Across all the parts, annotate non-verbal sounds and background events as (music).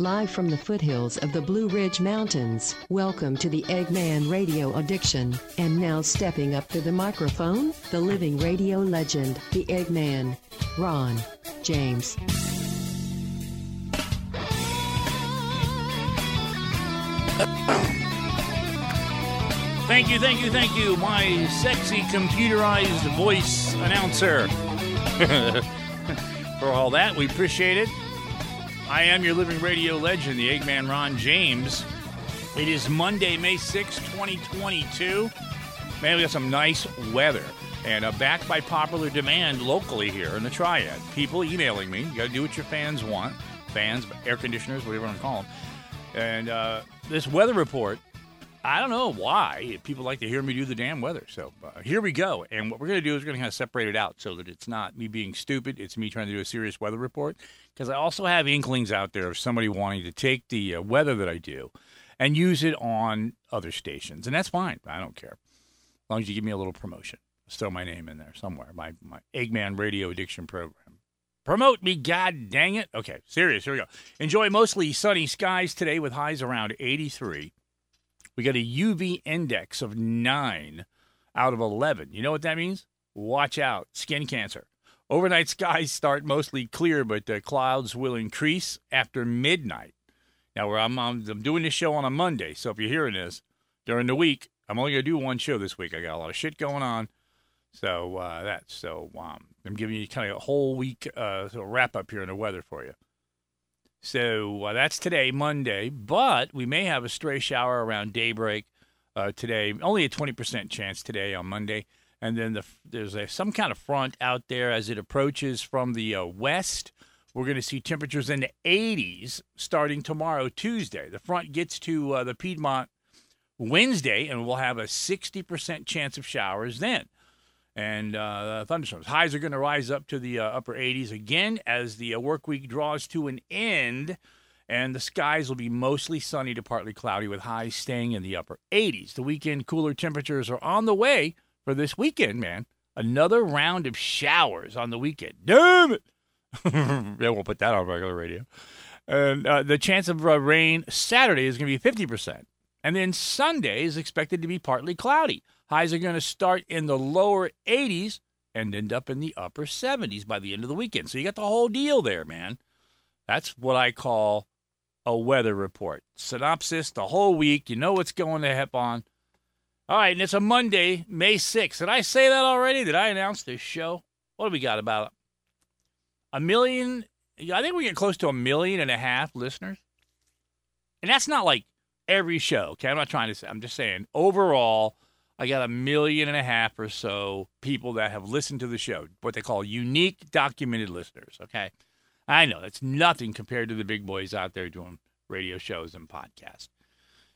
Live from the foothills of the Blue Ridge Mountains, welcome to the Eggman Radio Addiction. And now stepping up to the microphone, the living radio legend, the Eggman, Ron James. Thank you, thank you, thank you, my sexy computerized voice announcer. (laughs) For all that, we appreciate it. I am your living radio legend, the Eggman Ron James. It is Monday, May 6, 2022. Man, we got some nice weather. And uh, backed by popular demand locally here in the Triad. People emailing me. You got to do what your fans want. Fans, air conditioners, whatever you want to call them. And uh, this weather report I don't know why people like to hear me do the damn weather. So uh, here we go. And what we're going to do is we're going to kind of separate it out so that it's not me being stupid. It's me trying to do a serious weather report. Because I also have inklings out there of somebody wanting to take the uh, weather that I do and use it on other stations. And that's fine. I don't care. As long as you give me a little promotion. Throw my name in there somewhere. My, my Eggman Radio Addiction Program. Promote me, god dang it. Okay, serious. Here we go. Enjoy mostly sunny skies today with highs around 83. We got a UV index of 9 out of 11. You know what that means? Watch out, skin cancer. Overnight skies start mostly clear, but the clouds will increase after midnight. Now, I'm, I'm, I'm doing this show on a Monday, so if you're hearing this during the week, I'm only going to do one show this week. I got a lot of shit going on. So uh, that's so um, I'm giving you kind of a whole week uh, wrap up here in the weather for you. So uh, that's today, Monday, but we may have a stray shower around daybreak uh, today. Only a 20% chance today on Monday. And then the, there's a, some kind of front out there as it approaches from the uh, west. We're going to see temperatures in the 80s starting tomorrow, Tuesday. The front gets to uh, the Piedmont Wednesday, and we'll have a 60% chance of showers then and uh, thunderstorms. Highs are going to rise up to the uh, upper 80s again as the uh, work week draws to an end, and the skies will be mostly sunny to partly cloudy with highs staying in the upper 80s. The weekend cooler temperatures are on the way for this weekend, man. Another round of showers on the weekend. Damn it! (laughs) yeah, we'll put that on regular radio. And uh, the chance of uh, rain Saturday is going to be 50%. And then Sunday is expected to be partly cloudy. Highs are going to start in the lower 80s and end up in the upper 70s by the end of the weekend. So you got the whole deal there, man. That's what I call a weather report. Synopsis the whole week. You know what's going to happen on. All right, and it's a Monday, May 6th. Did I say that already? Did I announce this show? What do we got about a million? I think we get close to a million and a half listeners. And that's not like every show. Okay, I'm not trying to say. I'm just saying overall I got a million and a half or so people that have listened to the show, what they call unique documented listeners. Okay. I know that's nothing compared to the big boys out there doing radio shows and podcasts.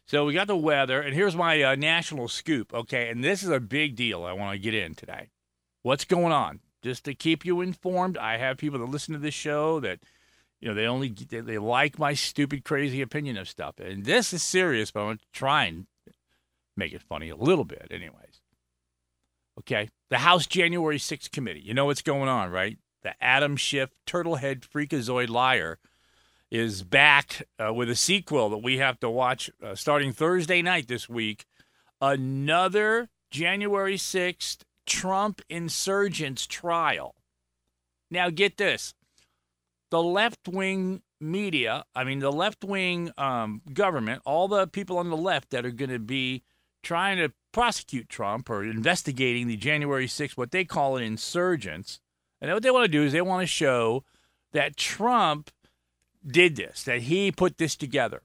So we got the weather, and here's my uh, national scoop. Okay. And this is a big deal I want to get in today. What's going on? Just to keep you informed, I have people that listen to this show that, you know, they only they, they like my stupid, crazy opinion of stuff. And this is serious, but I'm trying make it funny a little bit, anyways. Okay. The House January 6th committee. You know what's going on, right? The Adam Schiff turtlehead freakazoid liar is back uh, with a sequel that we have to watch uh, starting Thursday night this week. Another January 6th Trump insurgents trial. Now, get this the left wing media, I mean, the left wing um, government, all the people on the left that are going to be trying to prosecute Trump or investigating the January 6th, what they call an insurgents. And what they want to do is they want to show that Trump did this, that he put this together,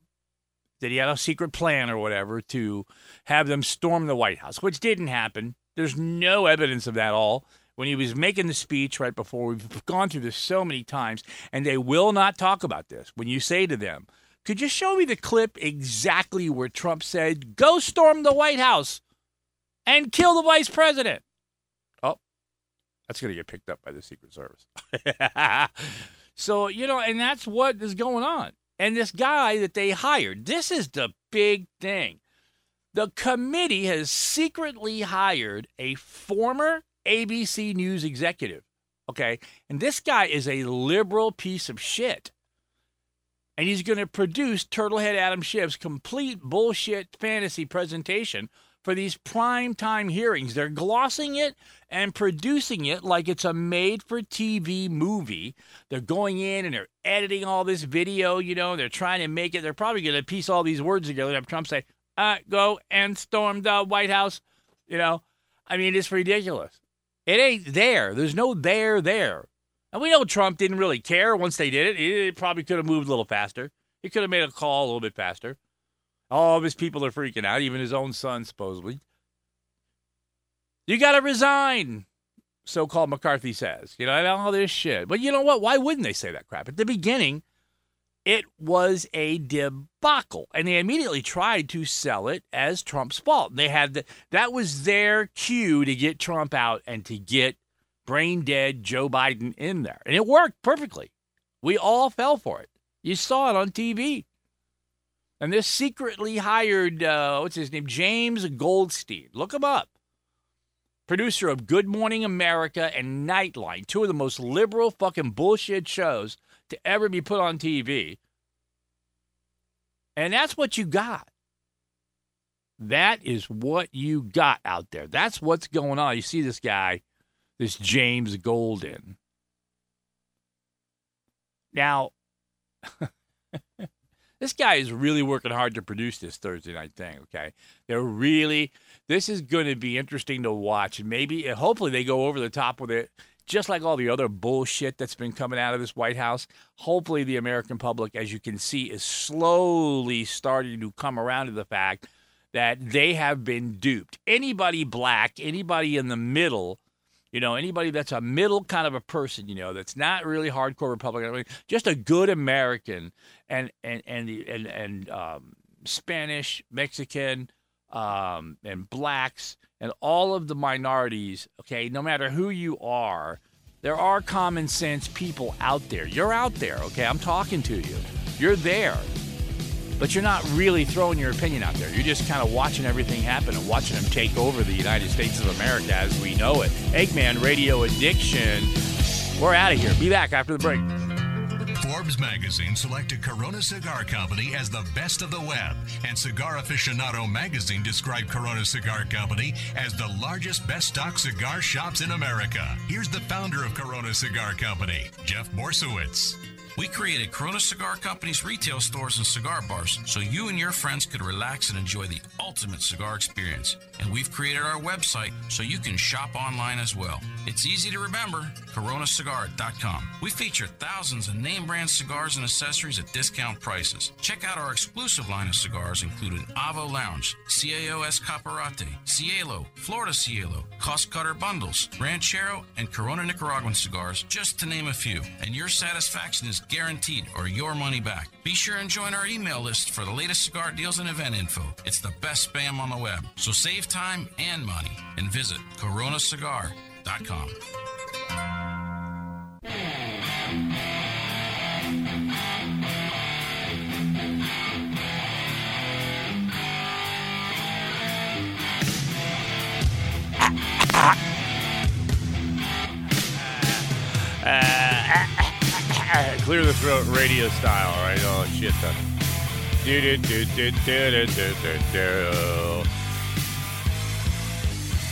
that he had a secret plan or whatever to have them storm the White House, which didn't happen. There's no evidence of that at all. When he was making the speech right before, we've gone through this so many times, and they will not talk about this. When you say to them, could you show me the clip exactly where Trump said, go storm the White House and kill the vice president? Oh, that's going to get picked up by the Secret Service. (laughs) so, you know, and that's what is going on. And this guy that they hired, this is the big thing. The committee has secretly hired a former ABC News executive. Okay. And this guy is a liberal piece of shit. And he's going to produce Turtlehead Adam Schiff's complete bullshit fantasy presentation for these prime time hearings. They're glossing it and producing it like it's a made for TV movie. They're going in and they're editing all this video, you know, they're trying to make it. They're probably going to piece all these words together. Have Trump say, uh, go and storm the White House. You know, I mean, it's ridiculous. It ain't there. There's no there there. And we know Trump didn't really care once they did it. He probably could have moved a little faster. He could have made a call a little bit faster. All of his people are freaking out, even his own son, supposedly. You got to resign, so called McCarthy says. You know, all this shit. But you know what? Why wouldn't they say that crap? At the beginning, it was a debacle. And they immediately tried to sell it as Trump's fault. They had the, that was their cue to get Trump out and to get brain dead Joe Biden in there. And it worked perfectly. We all fell for it. You saw it on TV. And this secretly hired, uh, what's his name? James Goldston. Look him up. Producer of Good Morning America and Nightline, two of the most liberal fucking bullshit shows to ever be put on TV. And that's what you got. That is what you got out there. That's what's going on. You see this guy this James Goldston. Now, (laughs) this guy is really working hard to produce this Thursday night thing, okay? They're really, this is going to be interesting to watch. And maybe, eh, hopefully, they go over the top with it, just like all the other bullshit that's been coming out of this White House. Hopefully, the American public, as you can see, is slowly starting to come around to the fact that they have been duped. Anybody black, anybody in the middle, you know, anybody that's a middle kind of a person, you know, that's not really hardcore Republican, just a good American, and and and and, and um, Spanish, Mexican, um, and blacks, and all of the minorities. Okay, no matter who you are, there are common sense people out there. You're out there. Okay, I'm talking to you. You're there but you're not really throwing your opinion out there. You're just kind of watching everything happen and watching them take over the United States of America as we know it. Eggman Radio Addiction. We're out of here. Be back after the break. Forbes magazine selected Corona Cigar Company as the best of the web, and Cigar Aficionado magazine described Corona Cigar Company as the largest best stock cigar shops in America. Here's the founder of Corona Cigar Company, Jeff Borysiewicz. We created Corona Cigar Company's retail stores and cigar bars so you and your friends could relax and enjoy the ultimate cigar experience. And we've created our website so you can shop online as well. It's easy to remember coronacigar.com. We feature thousands of name brand cigars and accessories at discount prices. Check out our exclusive line of cigars, including Avo Lounge, CAO Escaparate, Cielo, Florida Cielo, Cost Cutter Bundles, Ranchero, and Corona Nicaraguan cigars, just to name a few. And your satisfaction is guaranteed or your money back. Be sure and join our email list for the latest cigar deals and event info. It's the best spam on the web. So save time and money and visit coronacigar.com. Clear the throat radio style, right? Oh, shit. Do, do, do, do, do, do, do, do.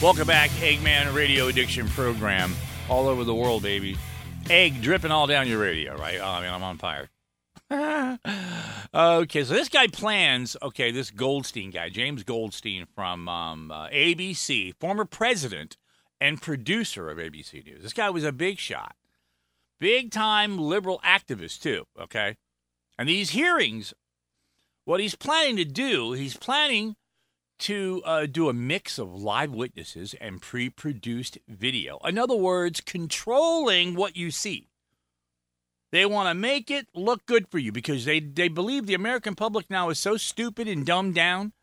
Welcome back, Eggman Radio Addiction Program. All over the world, baby. Egg dripping all down your radio, right? Oh, I mean, I'm on fire. (laughs) okay, so this guy plans. Okay, this Goldston guy, James Goldston from um, uh, ABC, former president and producer of ABC News. This guy was a big shot, big time liberal activist too. Okay, and these hearings, what he's planning to do, he's planning to uh, do a mix of live witnesses and pre-produced video. In other words, controlling what you see. They want to make it look good for you because they, they believe the American public now is so stupid and dumbed down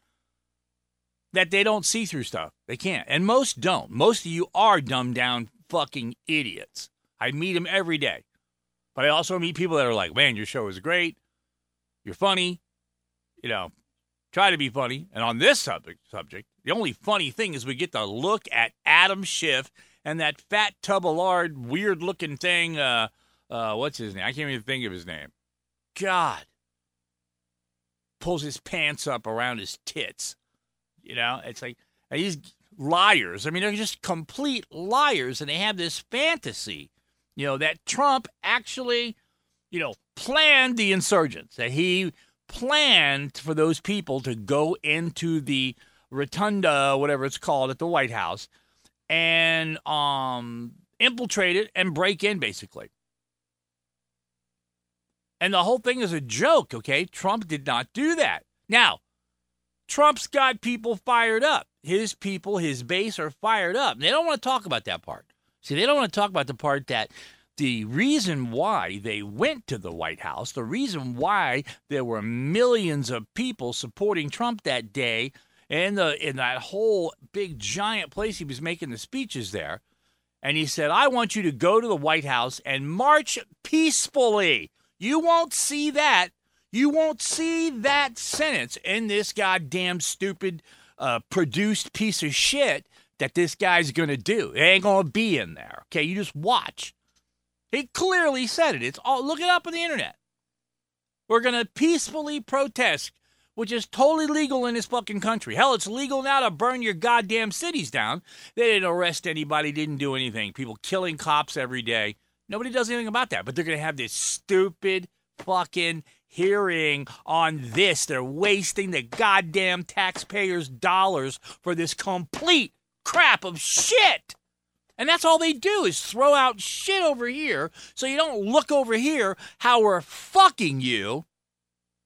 that they don't see through stuff. They can't. And most don't. Most of you are dumbed down fucking idiots. I meet him every day. But I also meet people that are like, man, your show is great. You're funny. You know, try to be funny. And on this subject, subject, the only funny thing is we get to look at Adam Schiff and that fat tub of lard, weird looking thing. Uh, uh, what's his name? I can't even think of his name. God, pulls his pants up around his tits. You know, it's like these liars. I mean, they're just complete liars, and they have this fantasy, you know, that Trump actually, you know, planned the insurgents, that he planned for those people to go into the rotunda, whatever it's called, at the White House, and um, infiltrate it and break in, basically. And the whole thing is a joke, okay? Trump did not do that. Now, Trump's got people fired up. His people, his base are fired up. They don't want to talk about that part. See, they don't want to talk about the part that the reason why they went to the White House, the reason why there were millions of people supporting Trump that day in the in that whole big giant place he was making the speeches there. And he said, I want you to go to the White House and march peacefully. You won't see that. You won't see that sentence in this goddamn stupid uh, produced piece of shit that this guy's going to do. It ain't going to be in there. Okay, you just watch. He clearly said it. It's all look it up on the internet. We're going to peacefully protest, which is totally legal in this fucking country. Hell, it's legal now to burn your goddamn cities down. They didn't arrest anybody, didn't do anything. People killing cops every day. Nobody does anything about that. But they're going to have this stupid fucking hearing on this. They're wasting the goddamn taxpayers' dollars for this complete crap of shit. And that's all they do is throw out shit over here so you don't look over here how we're fucking you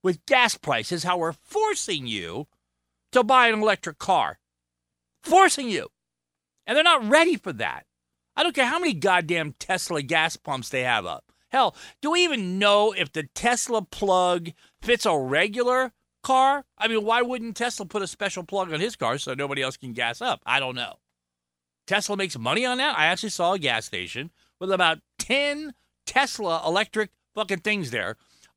with gas prices, how we're forcing you to buy an electric car. Forcing you. And they're not ready for that. I don't care how many goddamn Tesla gas pumps they have up. Hell, do we even know if the Tesla plug fits a regular car? I mean, why wouldn't Tesla put a special plug on his car so nobody else can gas up? I don't know. Tesla makes money on that. I actually saw a gas station with about 10 Tesla electric fucking things there.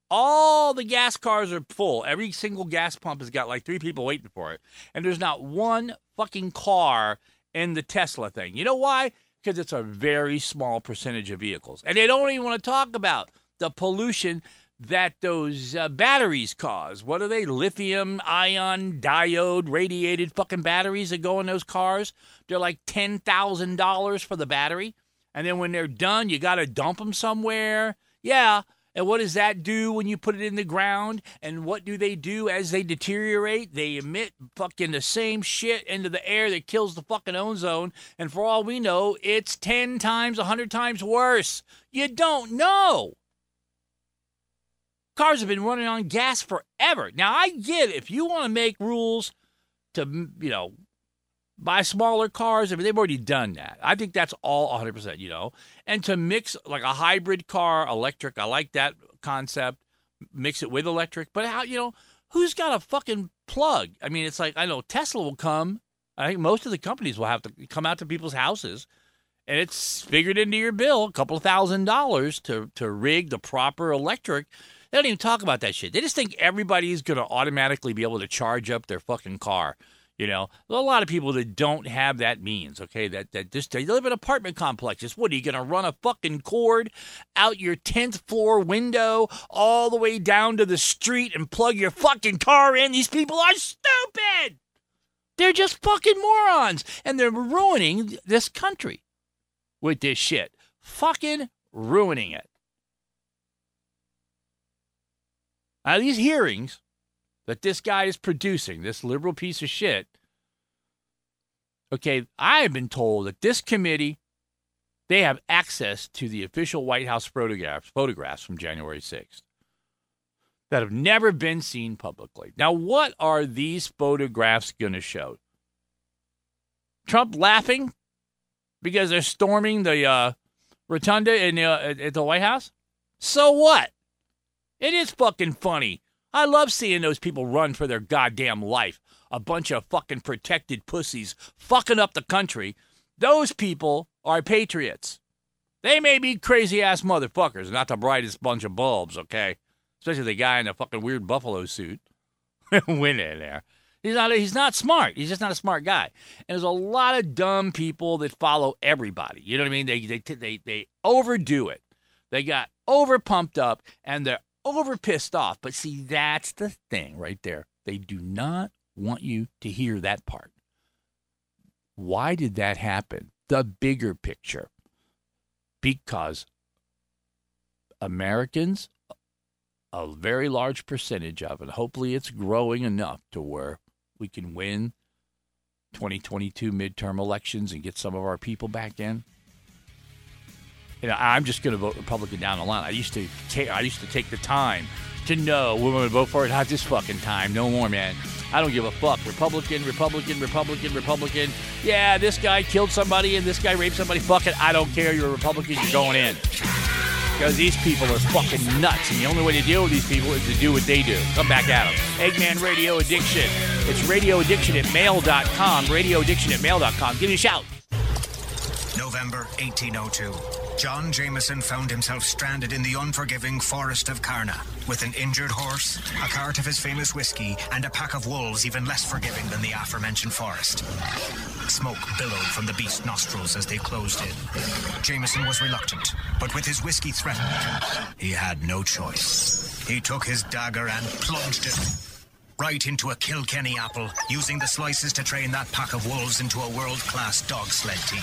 All the gas cars are full. Every single gas pump has got like three people waiting for it. And there's not one fucking car in the Tesla thing. You know why? Because it's a very small percentage of vehicles. And they don't even want to talk about the pollution that those uh, batteries cause. What are they? Lithium ion diode radiated fucking batteries that go in those cars. They're like $10,000 for the battery. And then when they're done, you got to dump them somewhere. Yeah. And what does that do when you put it in the ground? And what do they do as they deteriorate? They emit fucking the same shit into the air that kills the fucking ozone. And for all we know, it's 10 times, 100 times worse. You don't know. Cars have been running on gas forever. Now, I get it. if you want to make rules to, you know, buy smaller cars. I mean, they've already done that. I think that's all 100%, you know. And to mix like a hybrid car, electric, I like that concept. Mix it with electric. But how, you know, who's got a fucking plug? I mean, it's like, I know Tesla will come. I think most of the companies will have to come out to people's houses and it's figured into your bill a couple thousand dollars to, to rig the proper electric they don't even talk about that shit. They just think everybody's going to automatically be able to charge up their fucking car. You know, a lot of people that don't have that means, okay, that, that just they live in apartment complexes. What are you going to run a fucking cord out your 10th floor window all the way down to the street and plug your fucking car in? These people are stupid. They're just fucking morons. And they're ruining this country with this shit. Fucking ruining it. Now, these hearings that this guy is producing, this liberal piece of shit, okay, I have been told that this committee, they have access to the official White House photographs, photographs from January 6th that have never been seen publicly. Now, what are these photographs going to show? Trump laughing because they're storming the uh, rotunda in the, uh, at the White House? So what? It is fucking funny. I love seeing those people run for their goddamn life. A bunch of fucking protected pussies fucking up the country. Those people are patriots. They may be crazy ass motherfuckers, not the brightest bunch of bulbs, okay? Especially the guy in the fucking weird buffalo suit. (laughs) Went in there. He's not, he's not smart. He's just not a smart guy. And there's a lot of dumb people that follow everybody. You know what I mean? They, they, they, they overdo it. They got over pumped up and they're over pissed off. But see, that's the thing right there. They do not want you to hear that part. Why did that happen? The bigger picture. Because Americans, a very large percentage of it, hopefully it's growing enough to where we can win 2022 midterm elections and get some of our people back in. You know, I'm just going to vote Republican down the line. I used to take, I used to take the time to know we're going to vote for it. Not this fucking time, no more, man. I don't give a fuck. Republican, Republican, Republican, Republican. Yeah, this guy killed somebody and this guy raped somebody. Fuck it. I don't care. You're a Republican. You're going in. Because these people are fucking nuts. And the only way to deal with these people is to do what they do. Come back at them. Eggman Radio Addiction. It's radio addiction at mail.com. Radio addiction at mail.com. Give me a shout. November 1802. John Jameson found himself stranded in the unforgiving forest of Carna with an injured horse, a cart of his famous whiskey, and a pack of wolves even less forgiving than the aforementioned forest. Smoke billowed from the beast's nostrils as they closed in. Jameson was reluctant, but with his whiskey threatened, he had no choice. He took his dagger and plunged it right into a Kilkenny apple, using the slices to train that pack of wolves into a world-class dog sled team.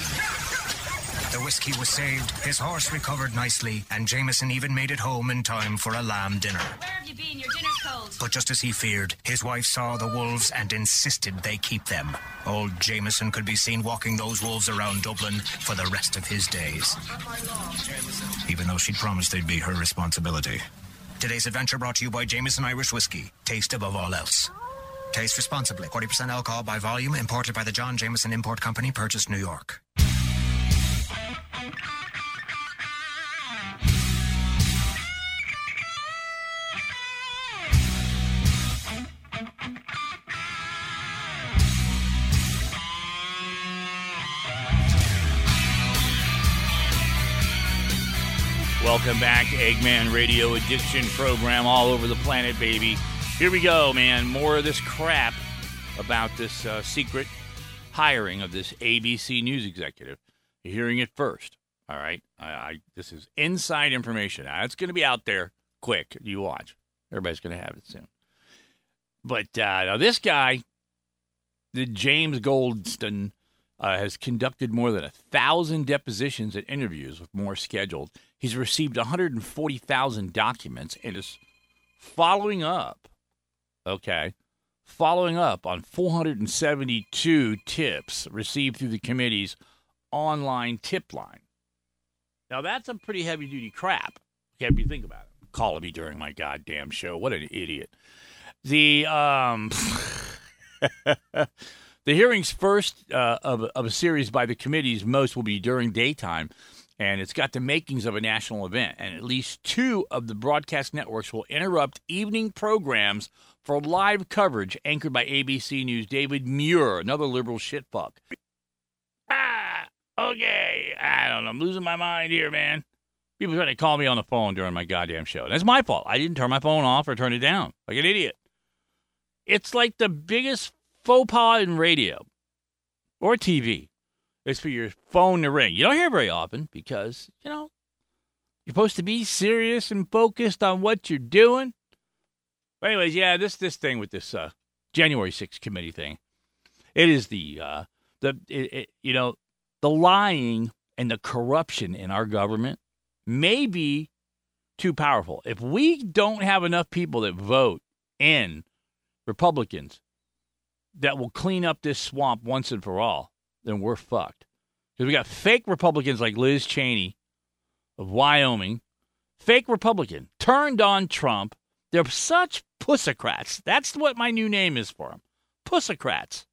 The whiskey was saved, his horse recovered nicely, and Jameson even made it home in time for a lamb dinner. Where have you been? Your dinner's cold. But just as he feared, his wife saw the wolves and insisted they keep them. Old Jameson could be seen walking those wolves around Dublin for the rest of his days. Oh, even though she'd promised they'd be her responsibility. Today's adventure brought to you by Jameson Irish Whiskey. Taste above all else. Taste responsibly. 40% alcohol by volume, imported by the John Jameson Import Company, Purchase New York. Welcome back, Eggman Radio Addiction Program all over the planet, baby. Here we go, man. More of this crap about this uh, secret hiring of this ABC News executive. You're hearing it first. All right, I, I this is inside information. Now, it's going to be out there quick. You watch. Everybody's going to have it soon. But uh, now this guy, the James Goldston, uh, has conducted more than a thousand depositions and interviews, with more scheduled. He's received 140,000 documents and is following up. Okay, following up on 472 tips received through the committee's online tip line. Now that's a pretty heavy duty crap. Okay, if you think about it, calling me during my goddamn show. What an idiot. The um. (laughs) The hearings first uh, of, of a series by the committees, most will be during daytime, and it's got the makings of a national event. And at least two of the broadcast networks will interrupt evening programs for live coverage anchored by ABC News' David Muir, another liberal shitfuck. Ah, okay. I don't know. I'm losing my mind here, man. People trying to call me on the phone during my goddamn show. That's my fault. I didn't turn my phone off or turn it down like an idiot. It's like the biggest faux pas in radio or TV is for your phone to ring. You don't hear very often because, you know, you're supposed to be serious and focused on what you're doing. But anyways, yeah, this this thing with this uh, January 6th committee thing, it is the uh, the it, it, you know the lying and the corruption in our government may be too powerful. If we don't have enough people that vote in Republicans that will clean up this swamp once and for all, then we're fucked. Because we got fake Republicans like Liz Cheney of Wyoming, fake Republican, turned on Trump. They're such pussocrats. That's what my new name is for them. Pussocrats.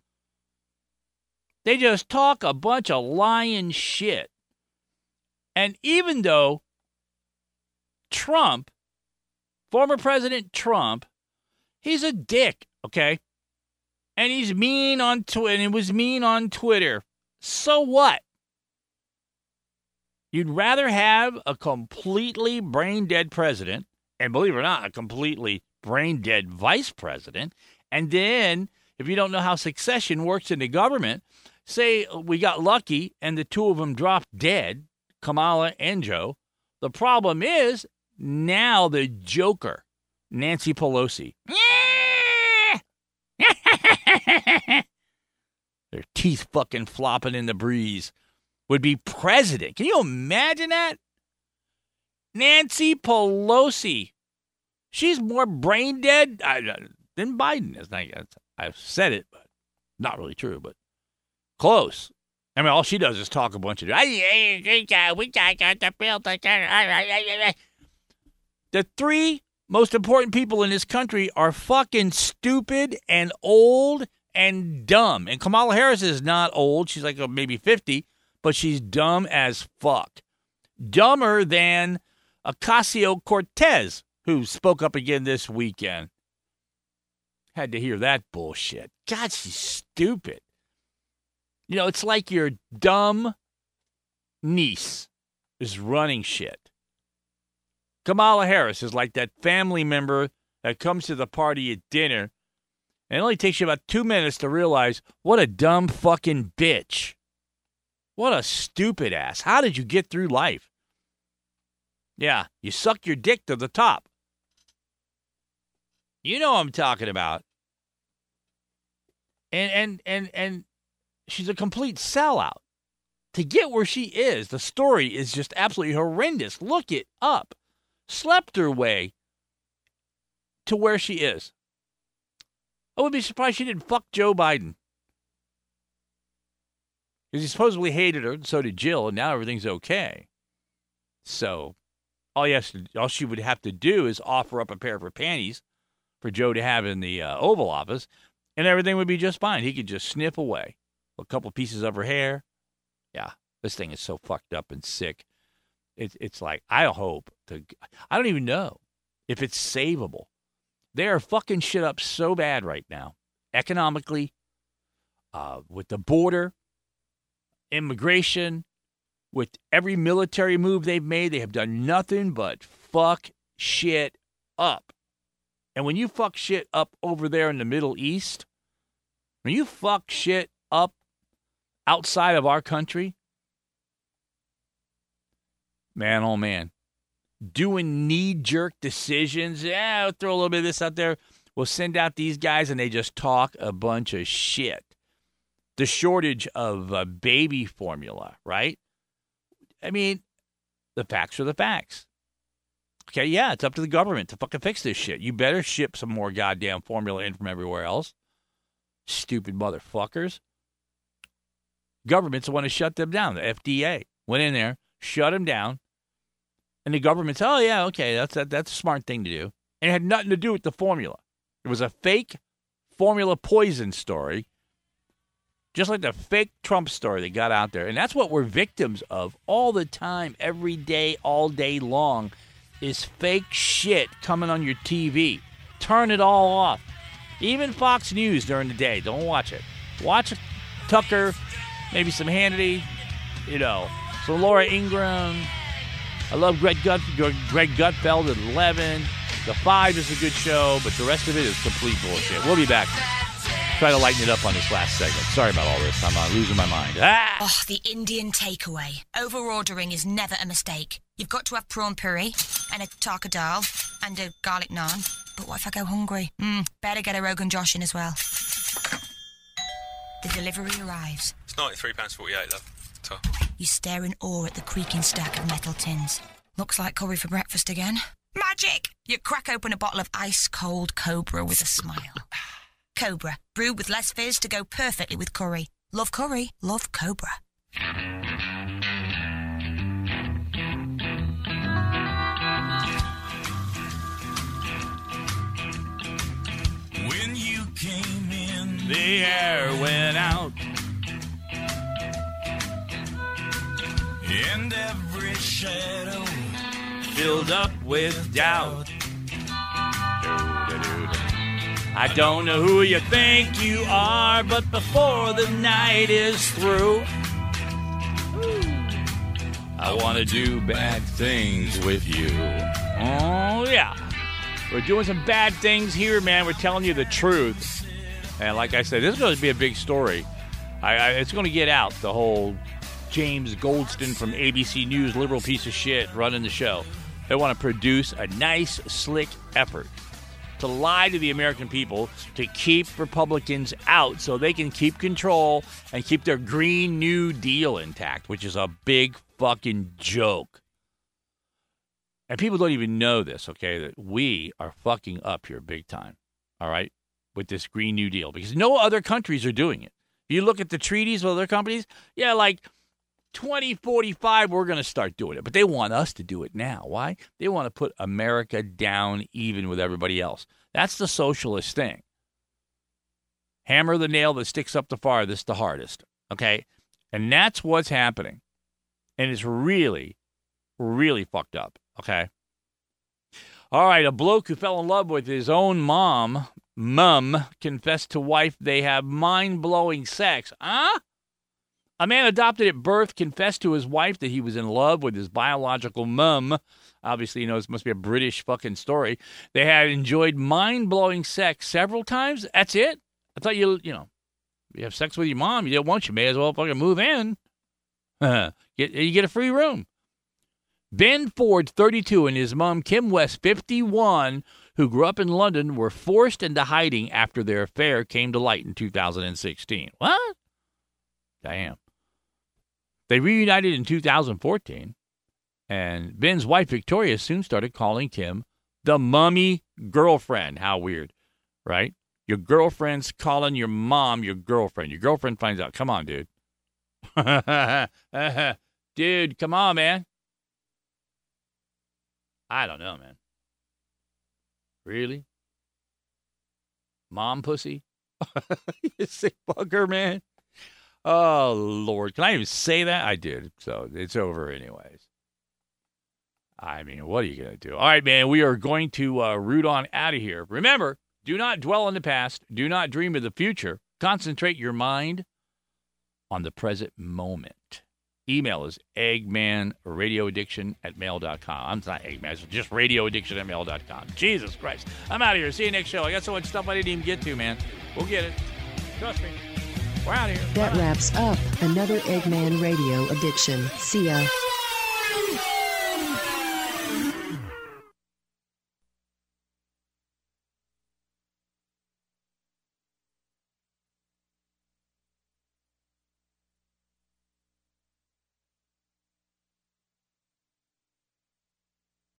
They just talk a bunch of lying shit. And even though Trump, former President Trump, he's a dick, okay? And he's mean on Twitter, and he was mean on Twitter. So what? You'd rather have a completely brain dead president, and believe it or not, a completely brain dead vice president. And then, if you don't know how succession works in the government, say we got lucky and the two of them dropped dead, Kamala and Joe. The problem is Now the Joker, Nancy Pelosi. (laughs) Their teeth fucking flopping in the breeze. Would be president. Can you imagine that? Nancy Pelosi. She's more brain dead uh, than Biden is. I've said it, but not really true, but close. I mean, all she does is talk a bunch of. The three most important people in this country are fucking stupid and old and dumb. And Kamala Harris is not old. She's like uh, maybe 50, but she's dumb as fuck. Dumber than Ocasio Cortez, who spoke up again this weekend. Had to hear that bullshit. God, she's stupid. You know, it's like your dumb niece is running shit. Kamala Harris is like that family member that comes to the party at dinner and it only takes you about two minutes to realize what a dumb fucking bitch. What a stupid ass. How did you get through life? Yeah, you suck your dick to the top. You know I'm talking about. And and and and she's a complete sellout. To get where she is, the story is just absolutely horrendous. Look it up. Slept her way to where she is. I would be surprised she didn't fuck Joe Biden. Because he supposedly hated her, and so did Jill, and now everything's okay. So all, yes, all she would have to do is offer up a pair of her panties for Joe to have in the uh, Oval Office, and everything would be just fine. He could just snip away a couple pieces of her hair. Yeah, this thing is so fucked up and sick. It's it's like I hope to. I don't even know if it's savable. They are fucking shit up so bad right now, economically, uh, with the border, immigration, with every military move they've made. They have done nothing but fuck shit up. And when you fuck shit up over there in the Middle East, when you fuck shit up outside of our country, man, oh man, doing knee jerk decisions. Yeah, I'll throw a little bit of this out there. We'll send out these guys and they just talk a bunch of shit. The shortage of uh, baby formula, right? I mean, the facts are the facts. Okay, yeah, it's up to the government to fucking fix this shit. You better ship some more goddamn formula in from everywhere else. Stupid motherfuckers. Governments want to shut them down. The FDA went in there, shut them down, and the government said, "Oh yeah, okay, that's that, that's a smart thing to do." And it had nothing to do with the formula. It was a fake formula poison story, just like the fake Trump story that got out there. And that's what we're victims of all the time, every day, all day long, is fake shit coming on your TV. Turn it all off. Even Fox News during the day, don't watch it. Watch Tucker, maybe some Hannity, you know, some Laura Ingraham, I love Greg, Gut, Greg Gutfeld at 11. The 5 is a good show, but the rest of it is complete bullshit. We'll be back. Try to lighten it up on this last segment. Sorry about all this. I'm uh, losing my mind. Ah! Oh, the Indian takeaway. Over ordering is never a mistake. You've got to have prawn puri and a tarka dal and a garlic naan. But what if I go hungry? Mm, better get a Rogan Josh in as well. The delivery arrives. It's £93.48, love. You stare in awe at the creaking stack of metal tins. Looks like curry for breakfast again. Magic! You crack open a bottle of ice cold Cobra with a smile. (sighs) Cobra, brewed with less fizz to go perfectly with curry. Love curry, love Cobra. When you came in, the air went out. And every shadow filled up with doubt. I don't know who you think you are, but before the night is through, I want to do bad things with you. Oh, yeah. We're doing some bad things here, man. We're telling you the truth. And like I said, this is going to be a big story. I, I, it's going to get out the whole James Goldston from ABC News, liberal piece of shit, running the show. They want to produce a nice, slick effort to lie to the American people to keep Republicans out so they can keep control and keep their Green New Deal intact, which is a big fucking joke. And people don't even know this, okay, that we are fucking up here big time, all right, with this Green New Deal because no other countries are doing it. You look at the treaties with other companies, yeah, like 2045, we're going to start doing it. But they want us to do it now. Why? They want to put America down even with everybody else. That's the socialist thing. Hammer the nail that sticks up the farthest, the hardest. Okay? And that's what's happening. And it's really, really fucked up. Okay? All right, a bloke who fell in love with his own mom, mum, confessed to wife they have mind blowing sex. Huh? A man adopted at birth confessed to his wife that he was in love with his biological mum. Obviously, you know, this must be a British fucking story. They had enjoyed mind blowing sex several times. That's it? I thought you, you know, you have sex with your mom. You don't want you may as well fucking move in. (laughs) get, you get a free room. Ben Ford, 32, and his mom, Kim West, 51, who grew up in London, were forced into hiding after their affair came to light in 2016. What? Damn. They reunited in 2014, and Ben's wife, Victoria, soon started calling Kim the mummy girlfriend. How weird, right? Your girlfriend's calling your mom your girlfriend. Your girlfriend finds out. Come on, dude. (laughs) dude, come on, man. I don't know, man. Really? Mom pussy? (laughs) you sick bugger, man. Oh, Lord. Can I even say that? I did. So it's over, anyways. I mean, what are you going to do? All right, man. We are going to uh, root on out of here. Remember, do not dwell on the past. Do not dream of the future. Concentrate your mind on the present moment. Email is eggmanradioaddiction at mail.com. I'm not eggman, it's just radioaddiction at mail.com. Jesus Christ. I'm out of here. See you next show. I got so much stuff I didn't even get to, man. We'll get it. Trust me. We're out of here. That wraps up another Eggman Radio addiction. See ya.